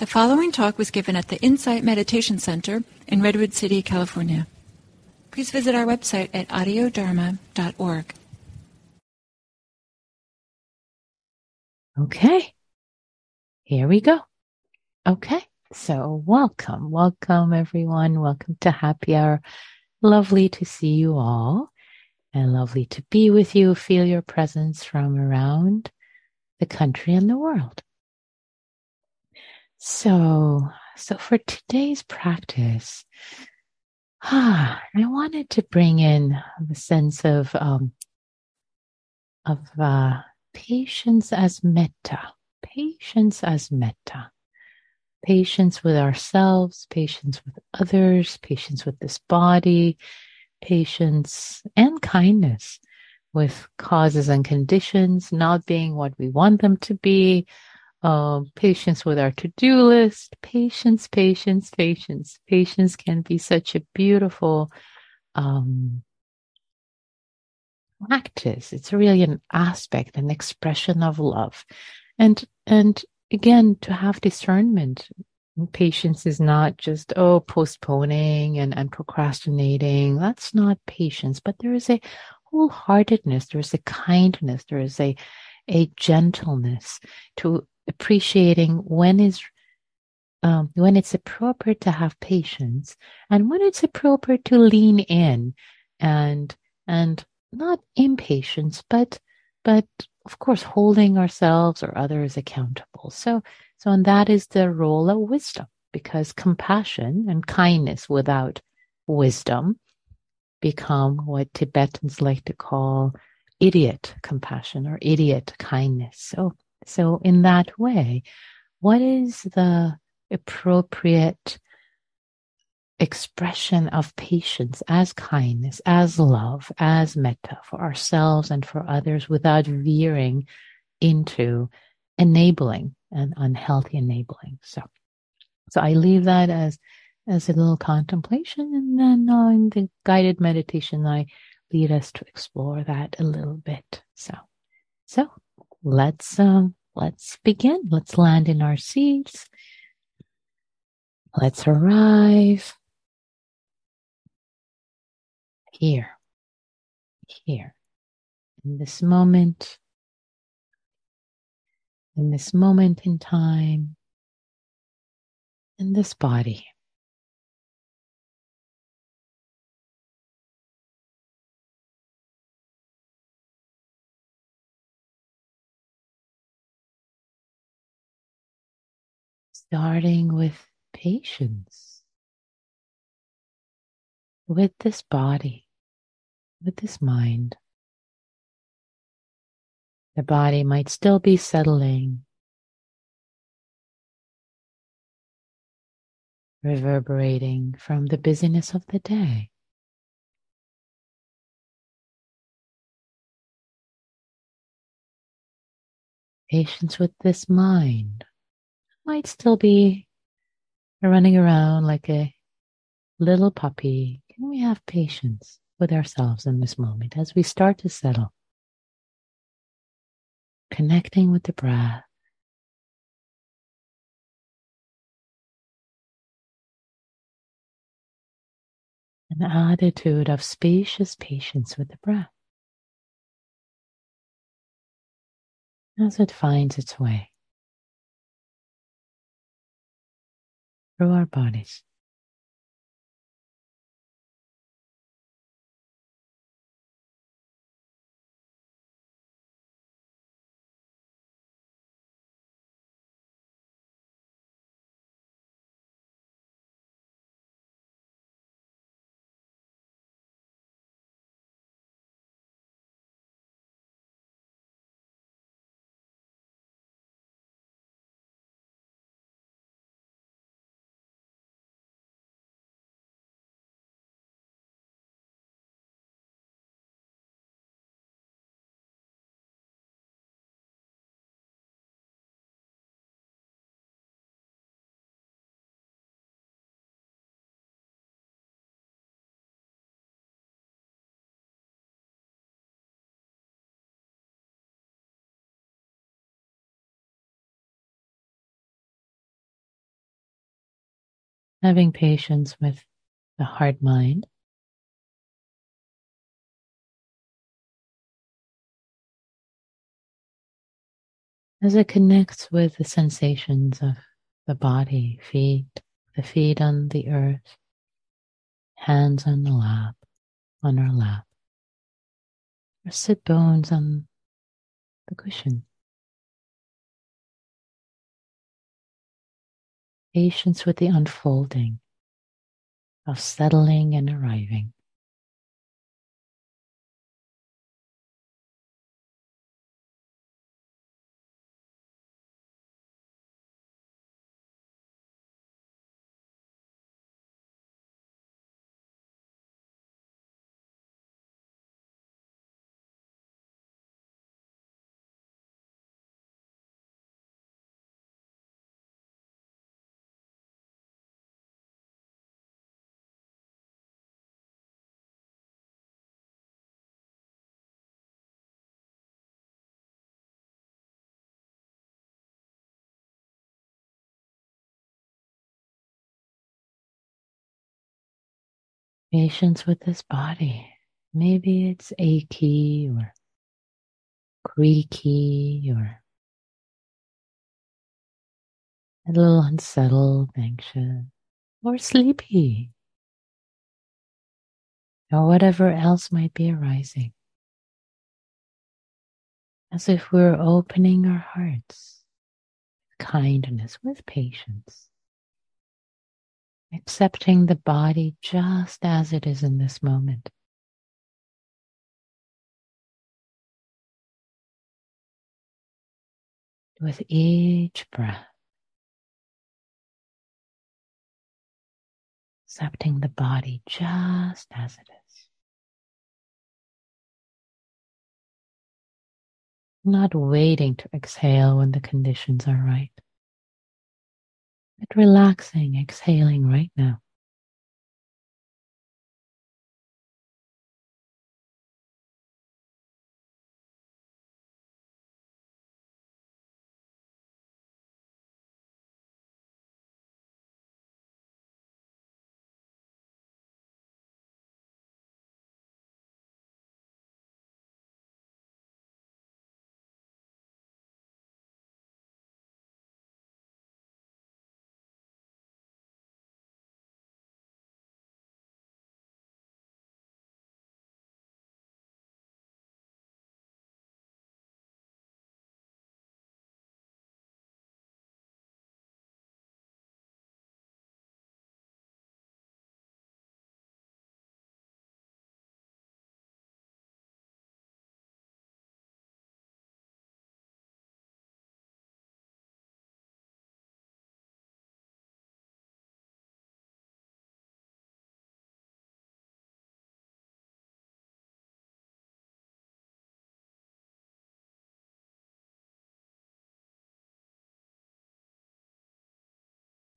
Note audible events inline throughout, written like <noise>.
The following talk was given at the Insight Meditation Center in Redwood City, California. Please visit our website at audiodharma.org. Okay. Here we go. Okay. So welcome. Welcome everyone. Welcome to happy hour. Lovely to see you all and lovely to be with you. Feel your presence from around the country and the world. So, so for today's practice, ah, I wanted to bring in the sense of um, of uh, patience as metta, patience as metta, patience with ourselves, patience with others, patience with this body, patience and kindness with causes and conditions not being what we want them to be, um, patience with our to-do list, patience, patience, patience. Patience can be such a beautiful um, practice. It's really an aspect, an expression of love, and and again to have discernment. Patience is not just oh postponing and and procrastinating. That's not patience, but there is a wholeheartedness. There is a kindness. There is a a gentleness to appreciating when is um, when it's appropriate to have patience and when it's appropriate to lean in and and not impatience but but of course holding ourselves or others accountable. So so and that is the role of wisdom because compassion and kindness without wisdom become what tibetans like to call idiot compassion or idiot kindness. So so, in that way, what is the appropriate expression of patience as kindness, as love, as metta for ourselves and for others without veering into enabling and unhealthy enabling? So, so I leave that as as a little contemplation, and then in the guided meditation, I lead us to explore that a little bit. So, so let's um, let's begin. Let's land in our seats. Let's arrive here, here, in this moment, in this moment in time, in this body. Starting with patience with this body, with this mind. The body might still be settling, reverberating from the busyness of the day. Patience with this mind might still be running around like a little puppy. Can we have patience with ourselves in this moment as we start to settle? Connecting with the breath. An attitude of spacious patience with the breath as it finds its way. Through our bodies. Having patience with the heart mind. As it connects with the sensations of the body, feet, the feet on the earth, hands on the lap, on our lap, our sit bones on the cushion. Patience with the unfolding of settling and arriving. Patience with this body. Maybe it's achy or creaky or a little unsettled, anxious, or sleepy, or whatever else might be arising. As if we're opening our hearts with kindness, with patience accepting the body just as it is in this moment. With each breath, accepting the body just as it is. Not waiting to exhale when the conditions are right but relaxing, exhaling right now.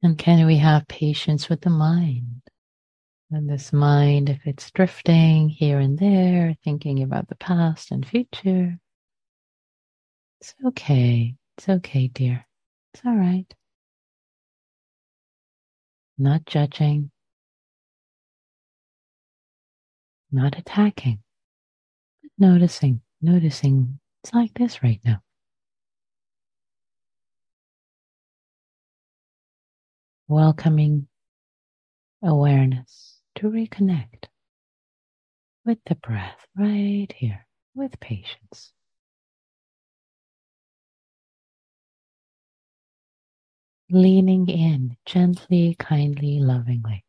And can we have patience with the mind? And this mind, if it's drifting here and there, thinking about the past and future, it's okay. It's okay, dear. It's all right. Not judging, not attacking, but noticing, noticing it's like this right now. Welcoming awareness to reconnect with the breath right here with patience. Leaning in gently, kindly, lovingly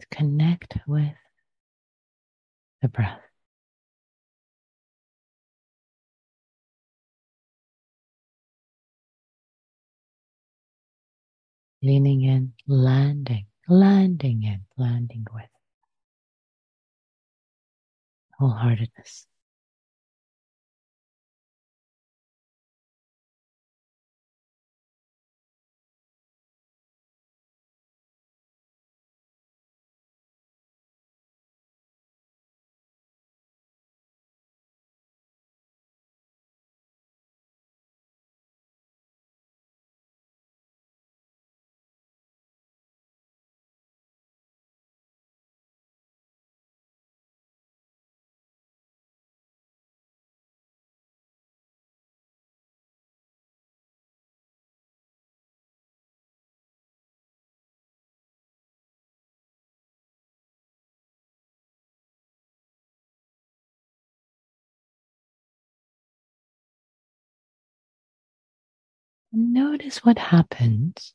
to connect with the breath. Leaning in, landing, landing in, landing with wholeheartedness. Notice what happens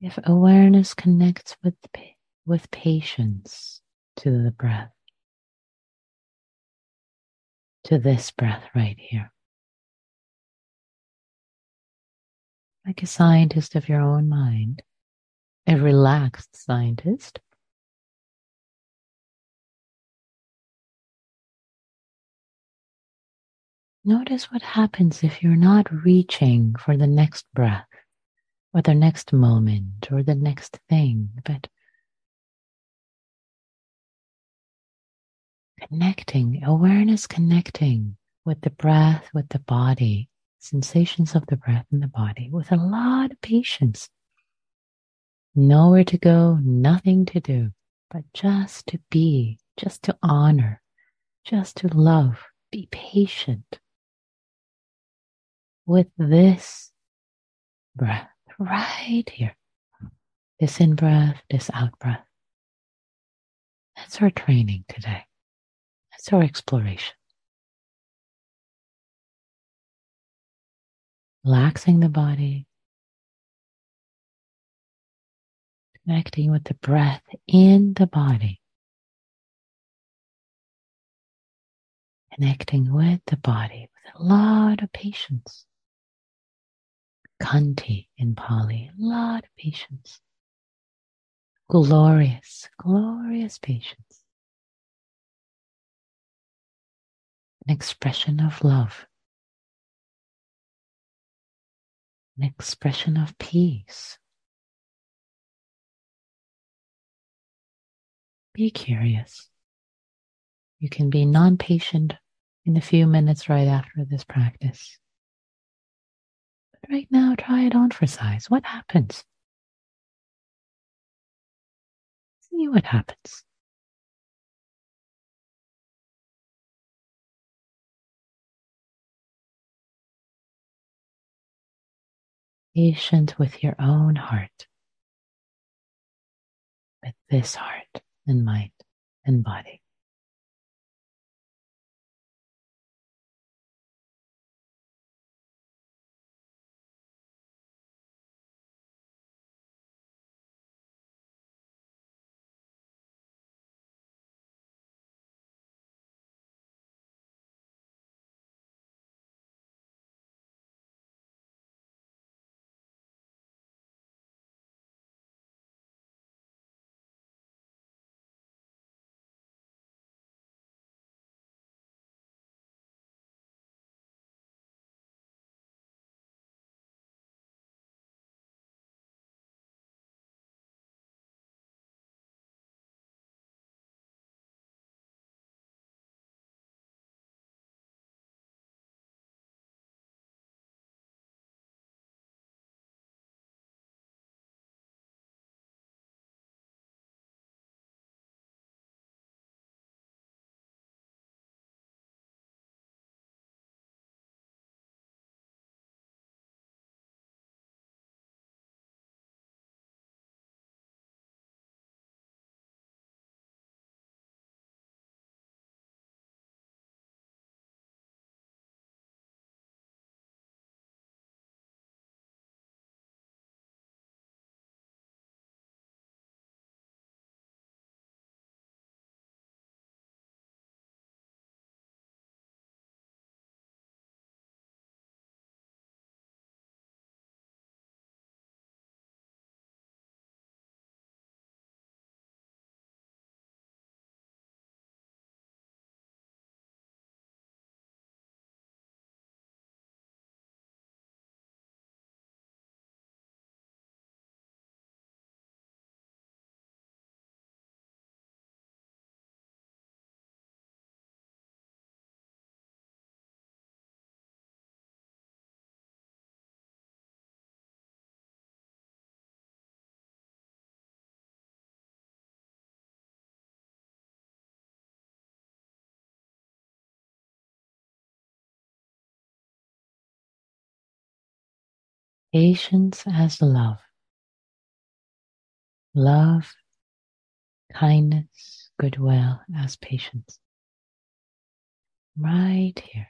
if awareness connects with, with patience to the breath, to this breath right here. Like a scientist of your own mind, a relaxed scientist. Notice what happens if you're not reaching for the next breath or the next moment or the next thing, but connecting, awareness connecting with the breath, with the body, sensations of the breath in the body with a lot of patience. Nowhere to go, nothing to do, but just to be, just to honor, just to love, be patient with this breath right here. This in breath, this out breath. That's our training today. That's our exploration. Relaxing the body, connecting with the breath in the body, connecting with the body with a lot of patience. Khanti in Pali, a lot of patience. Glorious, glorious patience. An expression of love. An expression of peace. Be curious. You can be non patient in a few minutes right after this practice right now, try it on for size. What happens? See what happens. Patient with your own heart, with this heart and mind and body. Patience as love. Love, kindness, goodwill as patience. Right here.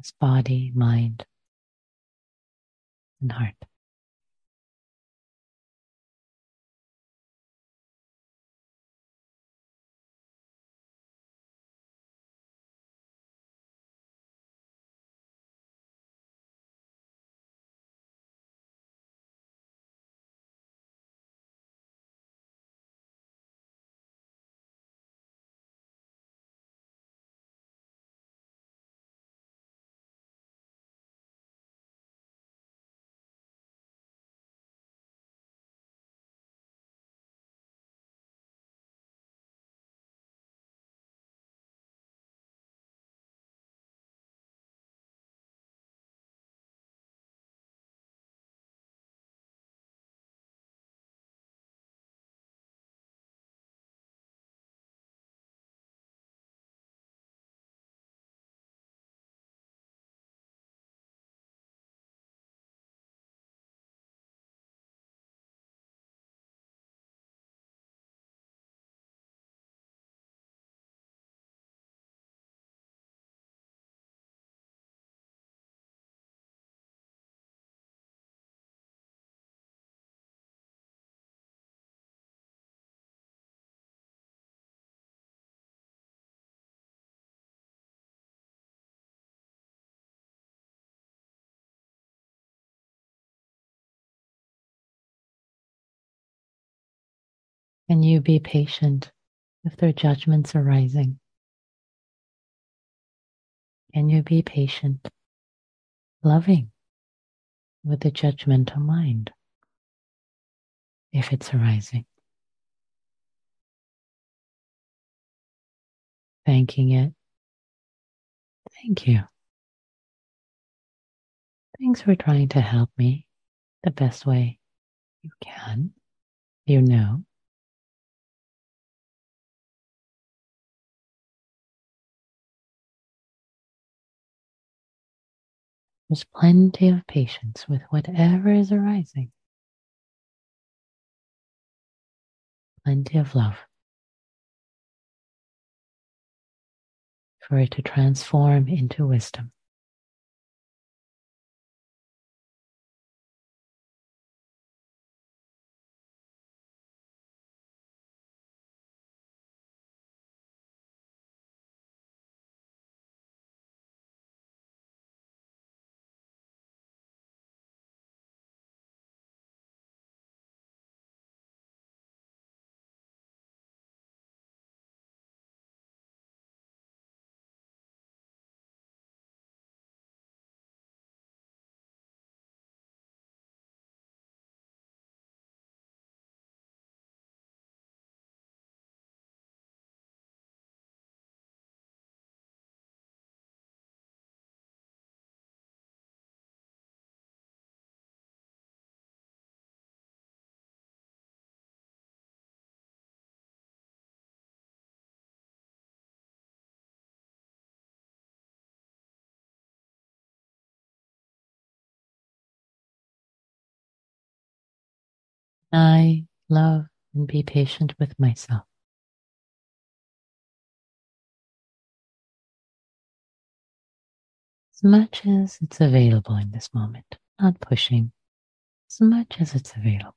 as body, mind, and heart. Can you be patient if their judgments are rising? Can you be patient, loving with the judgmental mind if it's arising? Thanking it. Thank you. Thanks for trying to help me the best way you can. You know. There's plenty of patience with whatever is arising. Plenty of love for it to transform into wisdom. I love and be patient with myself. As much as it's available in this moment, not pushing, as much as it's available.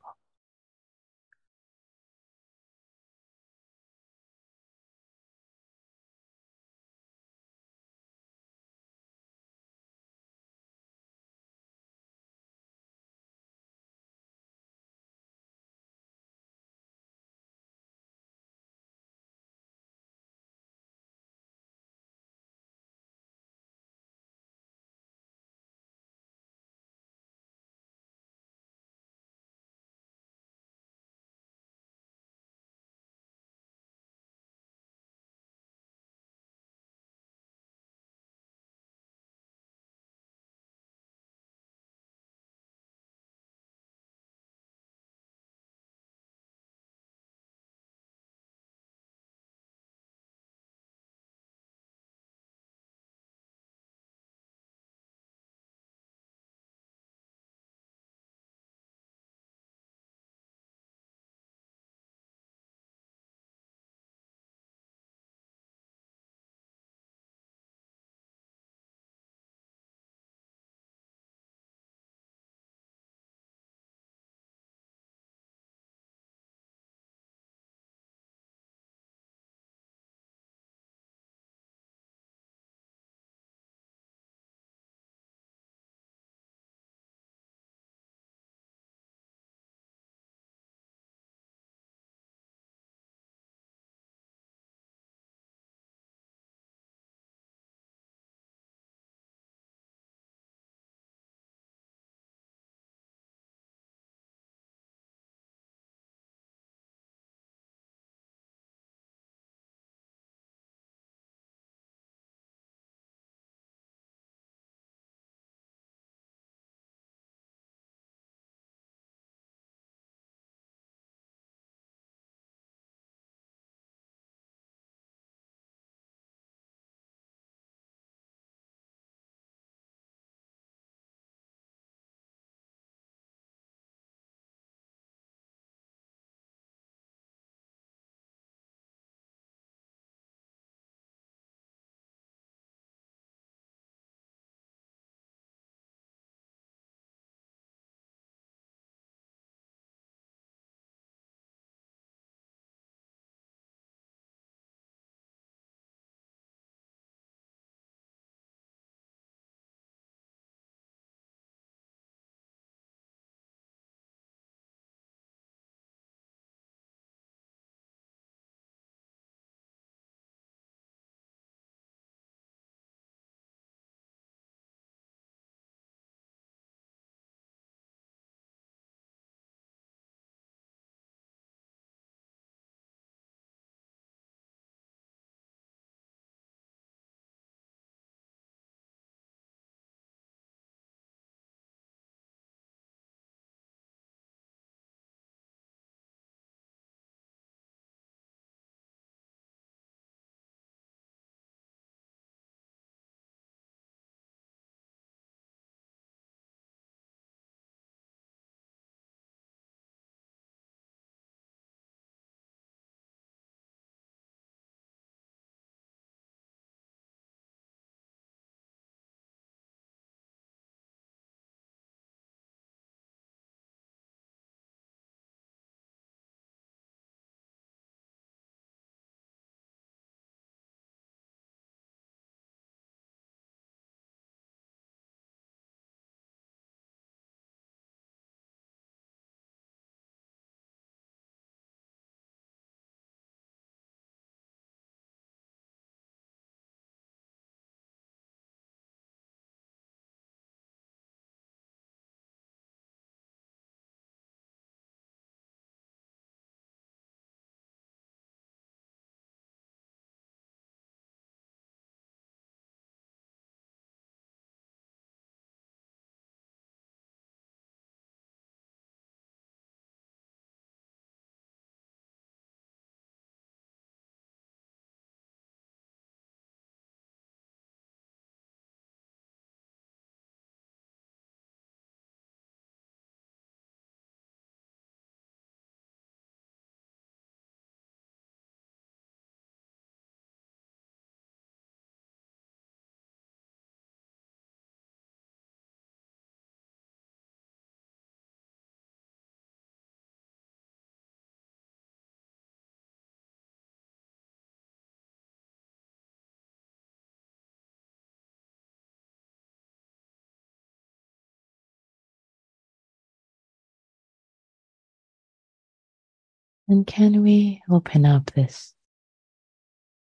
And can we open up this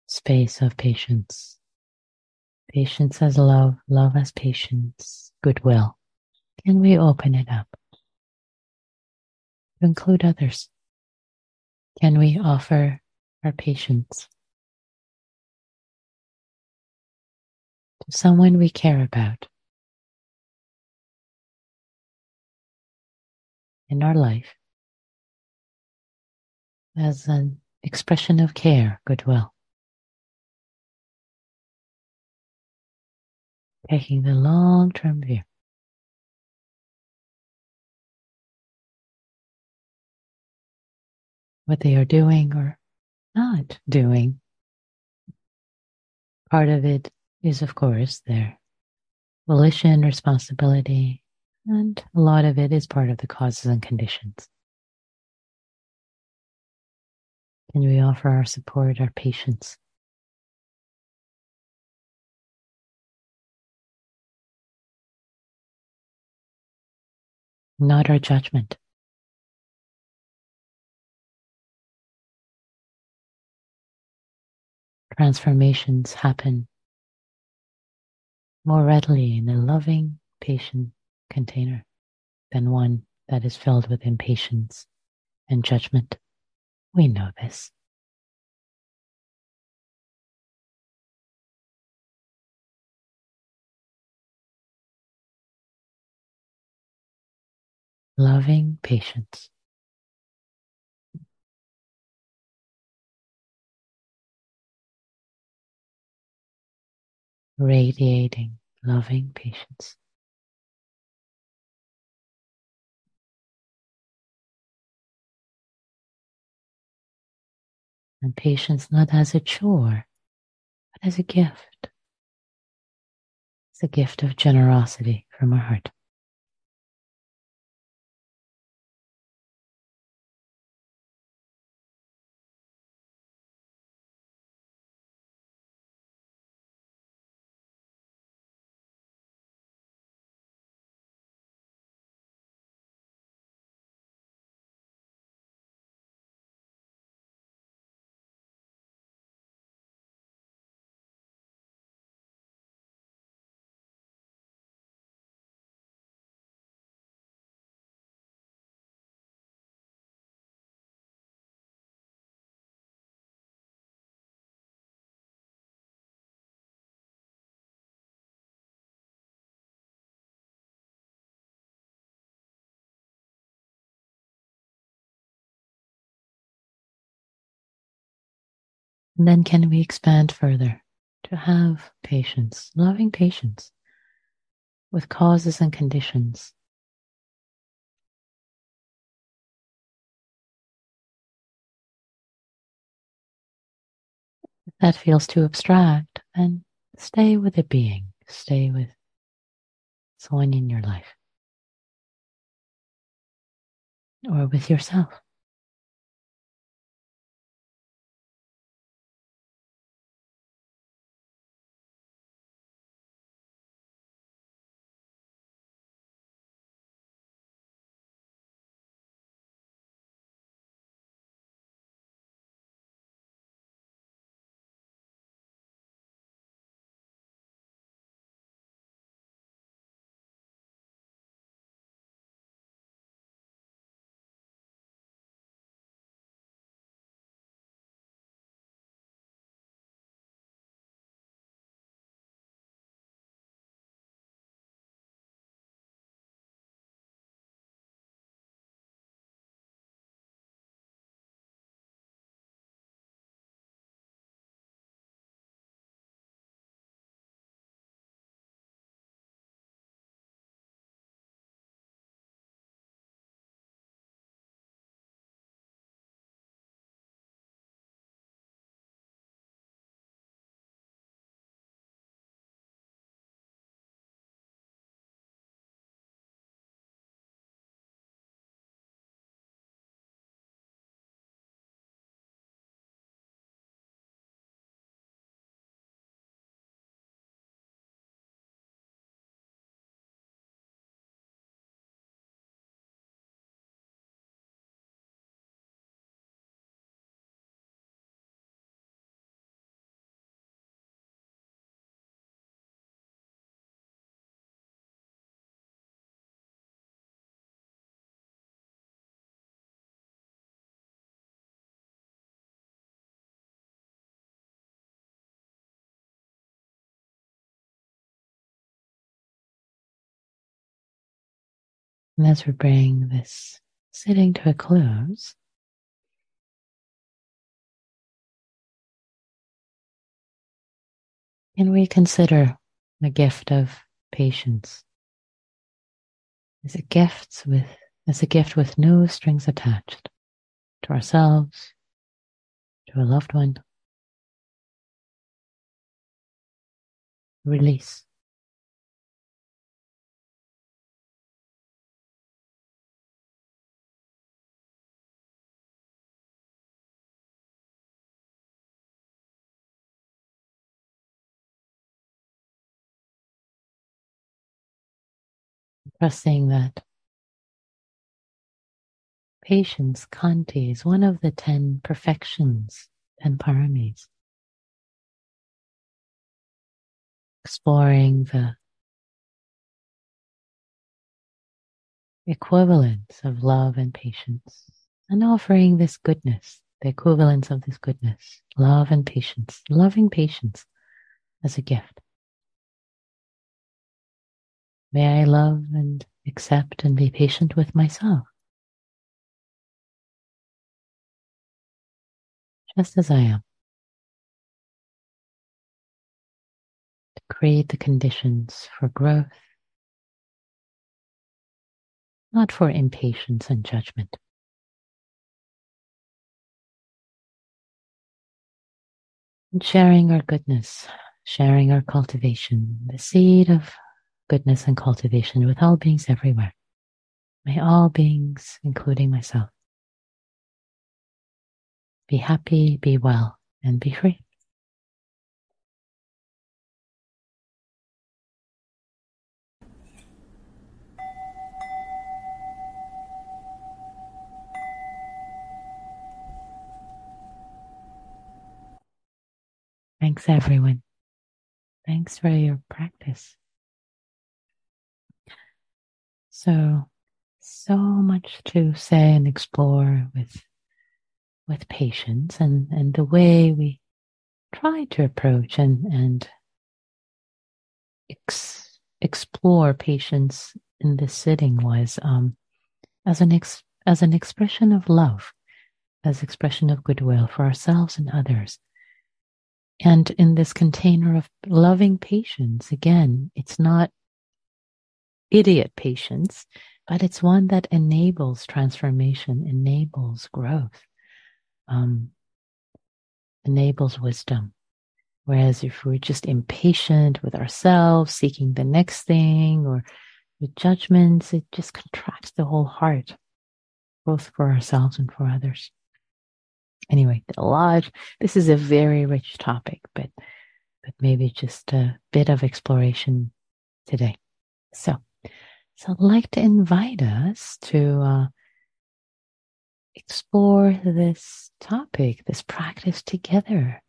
space of patience? Patience as love, love as patience, goodwill. Can we open it up to include others? Can we offer our patience to someone we care about in our life as an expression of care, goodwill? Taking the long term view. what they are doing or not doing. Part of it is, of course, their volition, responsibility, and a lot of it is part of the causes and conditions. Can we offer our support, our patience? Not our judgment. transformations happen more readily in a loving, patient container than one that is filled with impatience and judgment. We know this. Loving patience. radiating loving patience. And patience not as a chore, but as a gift. It's a gift of generosity from our heart. And then can we expand further to have patience, loving patience with causes and conditions? If that feels too abstract, then stay with a being, stay with someone in your life or with yourself. And as we bring this sitting to a close, can we consider the gift of patience as a gift with as a gift with no strings attached to ourselves, to a loved one. Release. Trusting that patience, khanti, is one of the ten perfections and paramis. Exploring the equivalence of love and patience and offering this goodness, the equivalence of this goodness, love and patience, loving patience as a gift. May I love and accept and be patient with myself. Just as I am. To create the conditions for growth, not for impatience and judgment. And sharing our goodness, sharing our cultivation, the seed of goodness and cultivation with all beings everywhere. May all beings, including myself, be happy, be well, and be free. Thanks, everyone. Thanks for your practice. So, so much to say and explore with with patience and, and the way we try to approach and, and ex- explore patience in this sitting was um, as an ex- as an expression of love, as expression of goodwill for ourselves and others. And in this container of loving patience, again, it's not idiot patience, but it's one that enables transformation, enables growth, um, enables wisdom. Whereas if we're just impatient with ourselves, seeking the next thing, or with judgments, it just contracts the whole heart, both for ourselves and for others. Anyway, a lot. This is a very rich topic, but but maybe just a bit of exploration today. So. So I'd like to invite us to uh, explore this topic, this practice together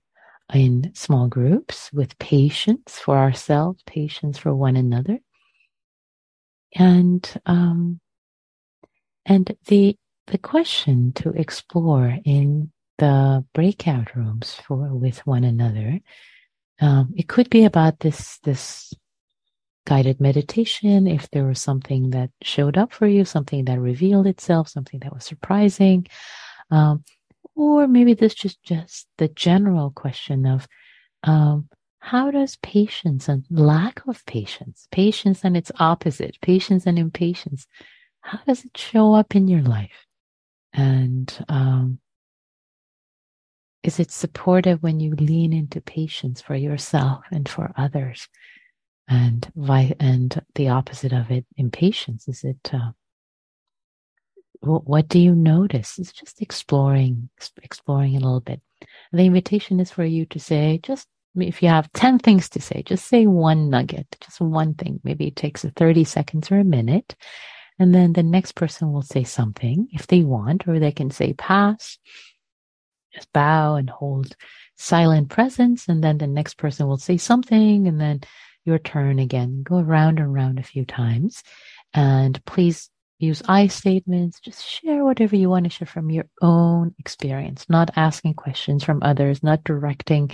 in small groups with patience for ourselves, patience for one another. And um, and the the question to explore in the breakout rooms for with one another, um, it could be about this this guided meditation, if there was something that showed up for you, something that revealed itself, something that was surprising, um, or maybe this just just the general question of um, how does patience and lack of patience, patience and its opposite, patience and impatience, how does it show up in your life? And um, is it supportive when you lean into patience for yourself and for others? And vi- and the opposite of it impatience. Is it uh, what do you notice? It's just exploring exploring a little bit. The invitation is for you to say just if you have 10 things to say just say one nugget just one thing. Maybe it takes 30 seconds or a minute. And then the next person will say something if they want or they can say pass just bow and hold silent presence. And then the next person will say something and then your turn again. Go around and around a few times. And please use I statements. Just share whatever you want to share from your own experience, not asking questions from others, not directing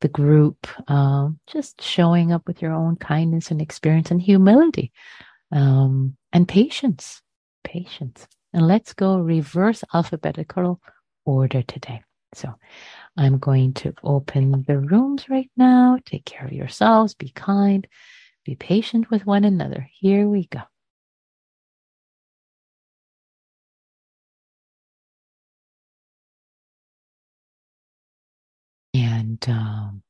the group, um, just showing up with your own kindness and experience and humility um, and patience. patience. And let's go reverse alphabetical order today. So I'm going to open the rooms right now. Take care of yourselves. Be kind. Be patient with one another. Here we go. And um,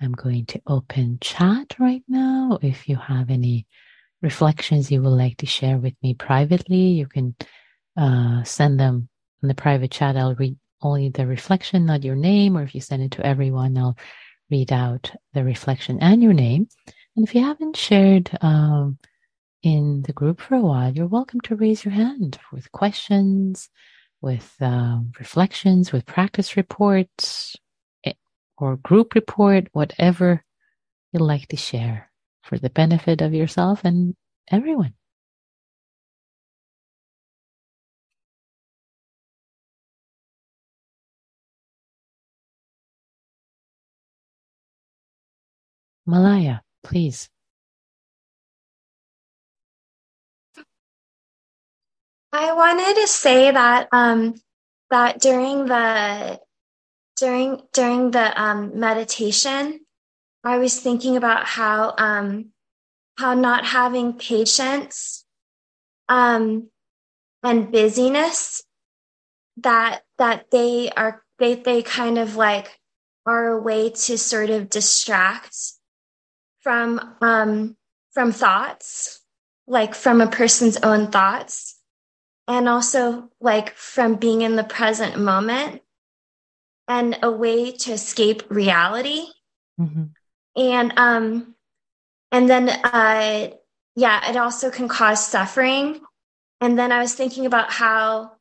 I'm going to open chat right now. If you have any reflections you would like to share with me privately, you can uh, send them in the private chat. I'll read only the reflection, not your name. Or if you send it to everyone, I'll read out the reflection and your name. And if you haven't shared um, in the group for a while, you're welcome to raise your hand with questions, with um, reflections, with practice reports, eh, or group report, whatever you'd like to share for the benefit of yourself and everyone. Malaya, please. I wanted to say that um, that during the during during the um, meditation, I was thinking about how um, how not having patience um, and busyness that that they are they they kind of like are a way to sort of distract from um, from thoughts, like from a person's own thoughts, and also like from being in the present moment, and a way to escape reality. Mm-hmm. And um, and then uh, yeah, it also can cause suffering. And then I was thinking about how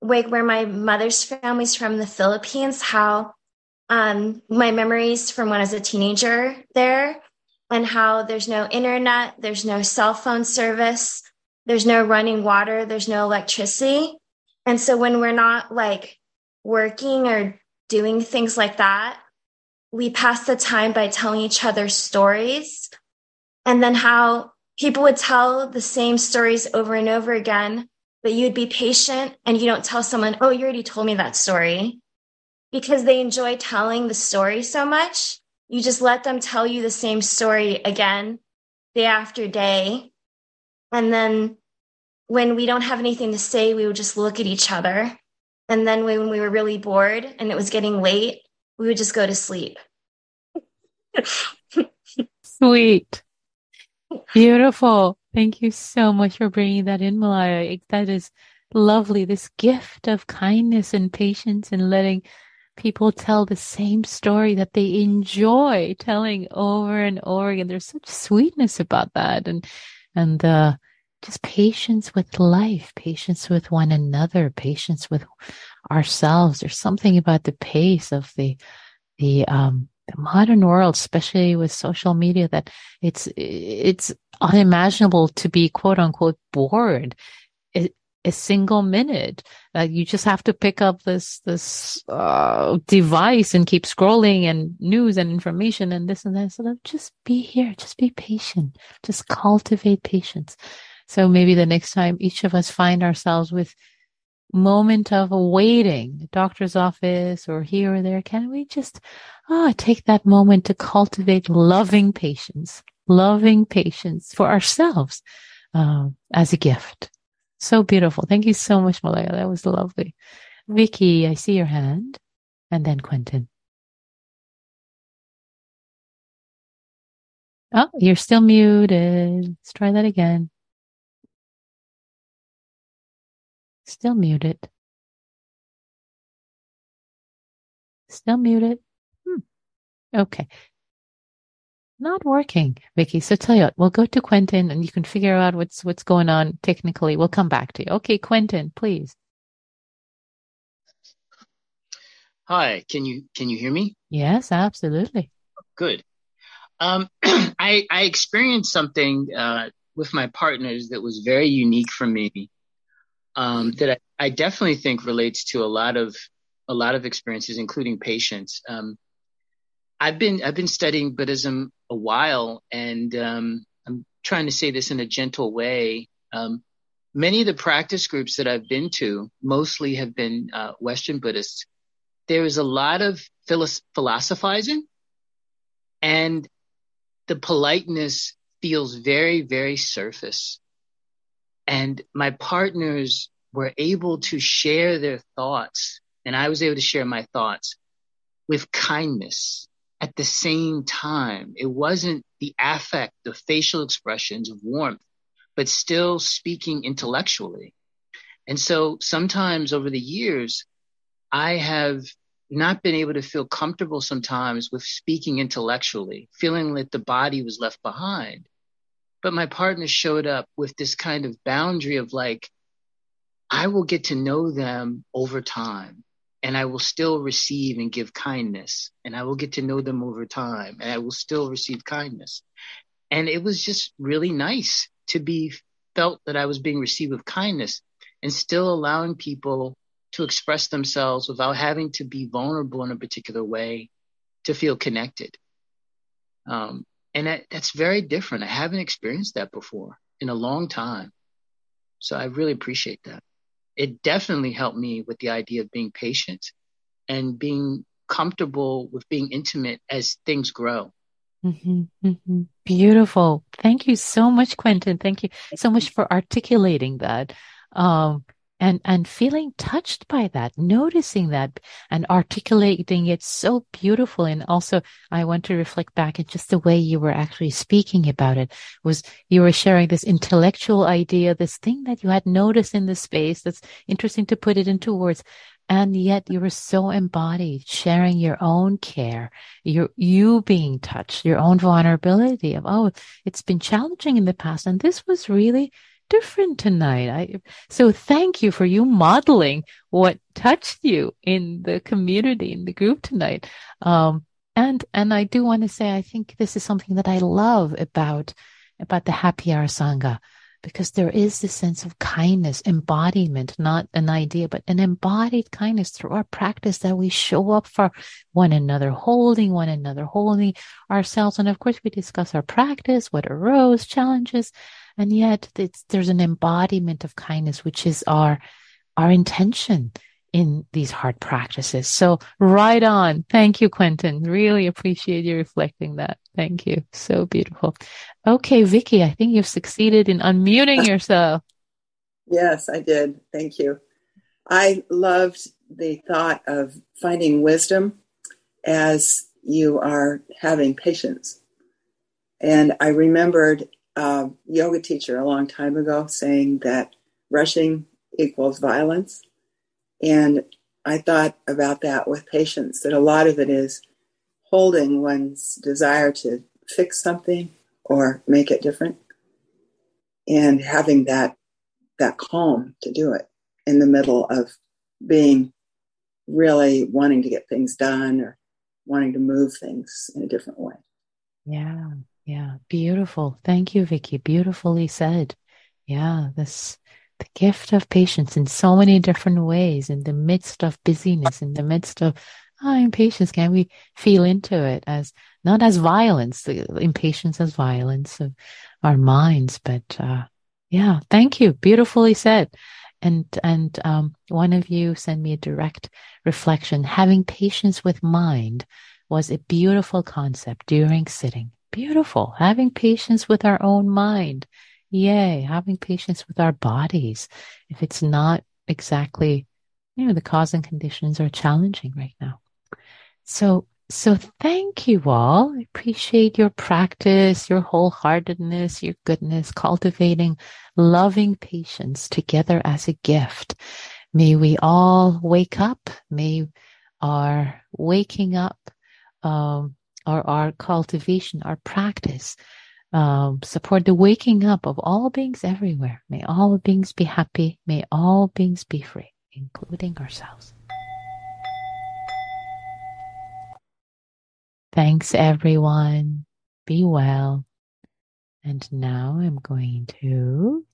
like where my mother's family's from the Philippines, how um, my memories from when I was a teenager there and how there's no internet, there's no cell phone service, there's no running water, there's no electricity. And so when we're not like working or doing things like that, we pass the time by telling each other stories. And then how people would tell the same stories over and over again, but you'd be patient and you don't tell someone, oh, you already told me that story because they enjoy telling the story so much you just let them tell you the same story again, day after day. And then when we don't have anything to say, we would just look at each other. And then when we were really bored and it was getting late, we would just go to sleep. <laughs> Sweet. Beautiful. Thank you so much for bringing that in, Malaya. That is lovely. This gift of kindness and patience and letting people tell the same story that they enjoy telling over and over again. There's such sweetness about that and, and, uh, just patience with life, patience with one another, patience with ourselves. There's something about the pace of the, the, um, the modern world, especially with social media, that it's, it's unimaginable to be quote unquote bored a single minute. You just have to pick up this this uh, device and keep scrolling and news and information and this and that. So just be here, just be patient, just cultivate patience. So maybe the next time each of us find ourselves with moment of waiting, doctor's office or here or there, can we just ah take that moment to cultivate loving patience, loving patience for ourselves uh, as a gift. So beautiful. Thank you so much, Malaya. That was lovely. Vicky, I see your hand. And then Quentin. Oh, you're still muted. Let's try that again. Still muted. Still muted. Hmm. Okay not working, Vicky. So tell you what, we'll go to Quentin and you can figure out what's what's going on technically. We'll come back to you. Okay, Quentin, please. Hi, can you can you hear me? Yes, absolutely. Good. Um, <clears throat> I I experienced something uh, with my partners that was very unique for me. Um, that I, I definitely think relates to a lot of a lot of experiences, including patience. Um, I've been I've been studying Buddhism a while, and um, I'm trying to say this in a gentle way. Um, many of the practice groups that I've been to mostly have been uh, Western Buddhists. There is a lot of philosophizing and the politeness feels very, very surface. And my partners were able to share their thoughts and I was able to share my thoughts with kindness at the same time. It wasn't the affect, the facial expressions of warmth, but still speaking intellectually. And so sometimes over the years, I have not been able to feel comfortable sometimes with speaking intellectually, feeling that the body was left behind. But my partner showed up with this kind of boundary of like, I will get to know them over time and I will still receive and give kindness and I will get to know them over time and I will still receive kindness. And it was just really nice to be felt that I was being received with kindness and still allowing people to express themselves without having to be vulnerable in a particular way to feel connected. Um, and that, that's very different. I haven't experienced that before in a long time. So I really appreciate that it definitely helped me with the idea of being patient and being comfortable with being intimate as things grow. Mm-hmm, mm-hmm. Beautiful. Thank you so much, Quentin. Thank you so much for articulating that. Um, and and feeling touched by that noticing that and articulating it so beautiful. And also i want to reflect back at just the way you were actually speaking about it was you were sharing this intellectual idea this thing that you had noticed in the space that's interesting to put it into words. And yet you were so embodied sharing your own care your you being touched your own vulnerability of oh it's been challenging in the past and this was really different tonight. I, so thank you for you modeling what touched you in the community, in the group tonight. Um, and, and I do want to say, I think this is something that I love about, about the Happy Hour Sangha because there is this sense of kindness, embodiment, not an idea, but an embodied kindness through our practice that we show up for one another, holding one another, holding ourselves. And of course, we discuss our practice, what arose, challenges, and yet there's an embodiment of kindness, which is our, our intention in these hard practices. So right on. Thank you, Quentin. Really appreciate you reflecting that. Thank you. So beautiful. Okay, Vicky, I think you've succeeded in unmuting yourself. <laughs> Yes, I did. Thank you. I loved the thought of finding wisdom as you are having patience. And I remembered a yoga teacher a long time ago saying that rushing equals violence. And I thought about that with patience, that a lot of it is holding one's desire to fix something or make it different and having that that calm to do it in the middle of being really wanting to get things done or wanting to move things in a different way. Yeah. Yeah, beautiful. Thank you, Vicky. Beautifully said. Yeah, this the gift of patience in so many different ways in the midst of busyness, in the midst of oh, impatience. Can we feel into it as not as violence, the impatience as violence of our minds, but uh, yeah, thank you. Beautifully said. And and um, one of you sent me a direct reflection. Having patience with mind was a beautiful concept during sitting Beautiful. Having patience with our own mind. Yay. Having patience with our bodies. If it's not exactly, you know, the cause and conditions are challenging right now. So, so thank you all. I appreciate your practice, your wholeheartedness, your goodness, cultivating loving patience together as a gift. May we all wake up. May our waking up, um, or our cultivation, our practice, um, support the waking up of all beings everywhere. May all beings be happy. May all beings be free, including ourselves. Thanks, everyone. Be well. And now I'm going to